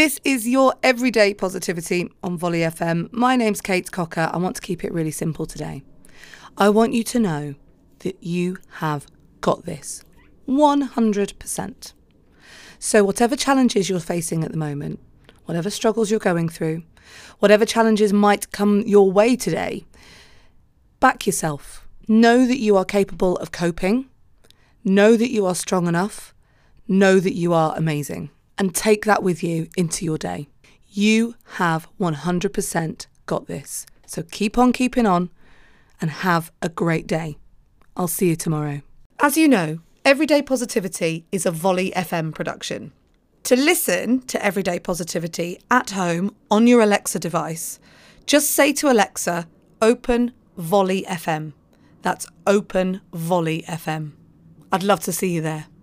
This is your everyday positivity on Volley FM. My name's Kate Cocker. I want to keep it really simple today. I want you to know that you have got this 100%. So, whatever challenges you're facing at the moment, whatever struggles you're going through, whatever challenges might come your way today, back yourself. Know that you are capable of coping. Know that you are strong enough. Know that you are amazing. And take that with you into your day. You have 100% got this. So keep on keeping on and have a great day. I'll see you tomorrow. As you know, Everyday Positivity is a Volley FM production. To listen to Everyday Positivity at home on your Alexa device, just say to Alexa, open Volley FM. That's open Volley FM. I'd love to see you there.